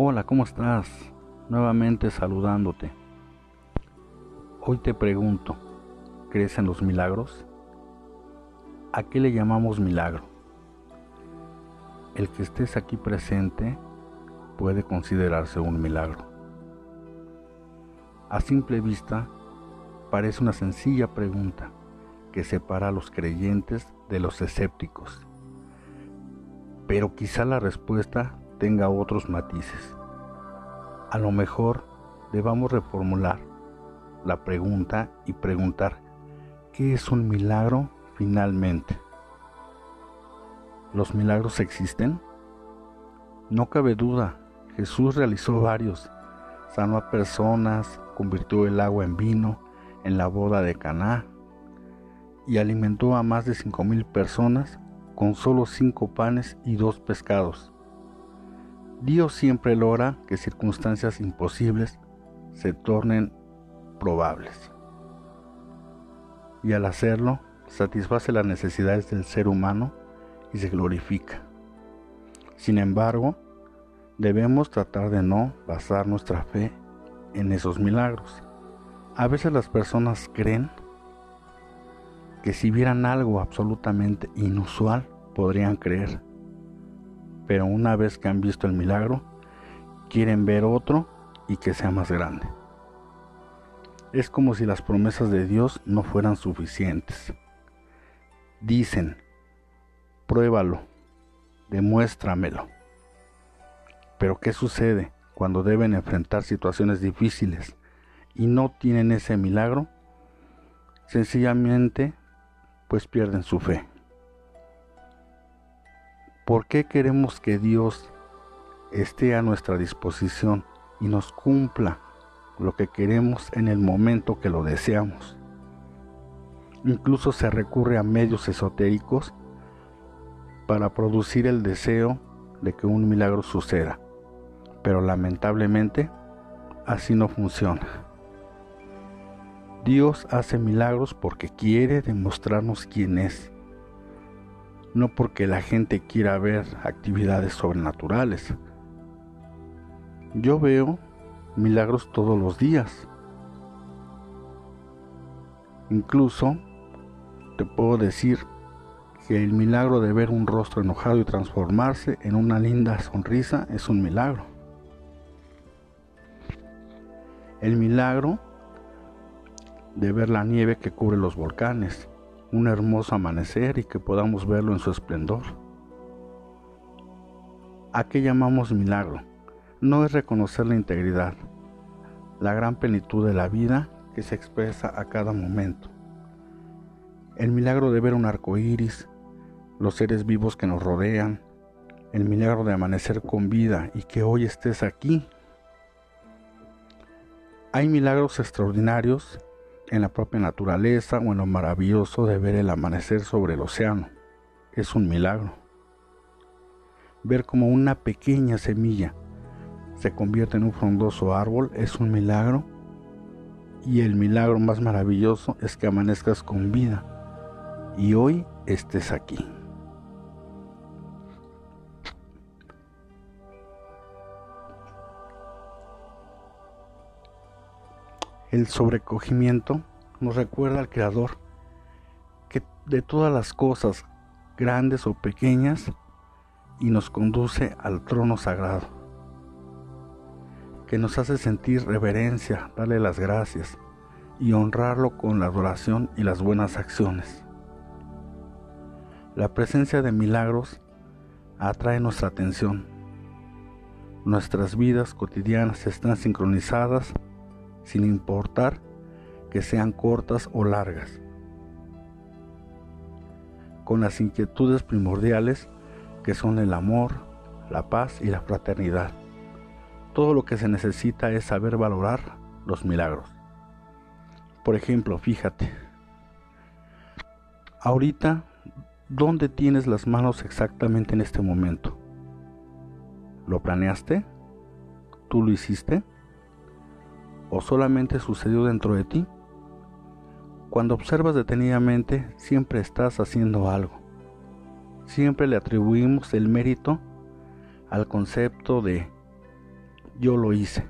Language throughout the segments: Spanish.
Hola, ¿cómo estás? Nuevamente saludándote. Hoy te pregunto, ¿crees en los milagros? ¿A qué le llamamos milagro? El que estés aquí presente puede considerarse un milagro. A simple vista, parece una sencilla pregunta que separa a los creyentes de los escépticos. Pero quizá la respuesta tenga otros matices. A lo mejor debamos reformular la pregunta y preguntar, ¿qué es un milagro finalmente? ¿Los milagros existen? No cabe duda, Jesús realizó varios. Sanó a personas, convirtió el agua en vino en la boda de Caná y alimentó a más de cinco mil personas con solo cinco panes y dos pescados. Dios siempre logra que circunstancias imposibles se tornen probables. Y al hacerlo, satisface las necesidades del ser humano y se glorifica. Sin embargo, debemos tratar de no basar nuestra fe en esos milagros. A veces las personas creen que si vieran algo absolutamente inusual podrían creer pero una vez que han visto el milagro, quieren ver otro y que sea más grande. Es como si las promesas de Dios no fueran suficientes. Dicen, pruébalo, demuéstramelo. Pero ¿qué sucede cuando deben enfrentar situaciones difíciles y no tienen ese milagro? Sencillamente, pues pierden su fe. ¿Por qué queremos que Dios esté a nuestra disposición y nos cumpla lo que queremos en el momento que lo deseamos? Incluso se recurre a medios esotéricos para producir el deseo de que un milagro suceda, pero lamentablemente así no funciona. Dios hace milagros porque quiere demostrarnos quién es no porque la gente quiera ver actividades sobrenaturales. Yo veo milagros todos los días. Incluso te puedo decir que el milagro de ver un rostro enojado y transformarse en una linda sonrisa es un milagro. El milagro de ver la nieve que cubre los volcanes un hermoso amanecer y que podamos verlo en su esplendor. ¿A qué llamamos milagro? No es reconocer la integridad, la gran plenitud de la vida que se expresa a cada momento. El milagro de ver un arco iris, los seres vivos que nos rodean, el milagro de amanecer con vida y que hoy estés aquí. Hay milagros extraordinarios en la propia naturaleza o en lo maravilloso de ver el amanecer sobre el océano. Es un milagro. Ver como una pequeña semilla se convierte en un frondoso árbol es un milagro. Y el milagro más maravilloso es que amanezcas con vida y hoy estés aquí. El sobrecogimiento nos recuerda al Creador que de todas las cosas, grandes o pequeñas, y nos conduce al trono sagrado, que nos hace sentir reverencia, darle las gracias y honrarlo con la adoración y las buenas acciones. La presencia de milagros atrae nuestra atención. Nuestras vidas cotidianas están sincronizadas sin importar que sean cortas o largas, con las inquietudes primordiales que son el amor, la paz y la fraternidad. Todo lo que se necesita es saber valorar los milagros. Por ejemplo, fíjate, ahorita, ¿dónde tienes las manos exactamente en este momento? ¿Lo planeaste? ¿Tú lo hiciste? O solamente sucedió dentro de ti? Cuando observas detenidamente, siempre estás haciendo algo. Siempre le atribuimos el mérito al concepto de yo lo hice.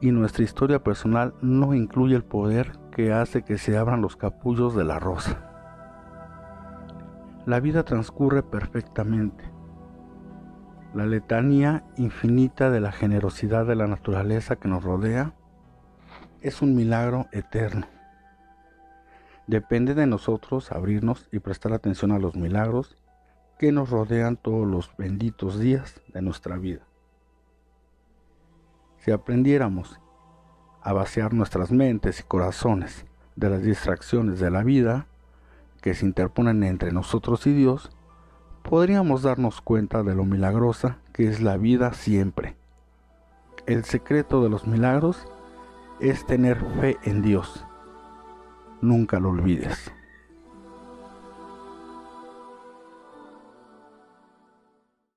Y nuestra historia personal no incluye el poder que hace que se abran los capullos de la rosa. La vida transcurre perfectamente. La letanía infinita de la generosidad de la naturaleza que nos rodea es un milagro eterno. Depende de nosotros abrirnos y prestar atención a los milagros que nos rodean todos los benditos días de nuestra vida. Si aprendiéramos a vaciar nuestras mentes y corazones de las distracciones de la vida que se interponen entre nosotros y Dios, podríamos darnos cuenta de lo milagrosa que es la vida siempre. El secreto de los milagros es tener fe en Dios. Nunca lo olvides.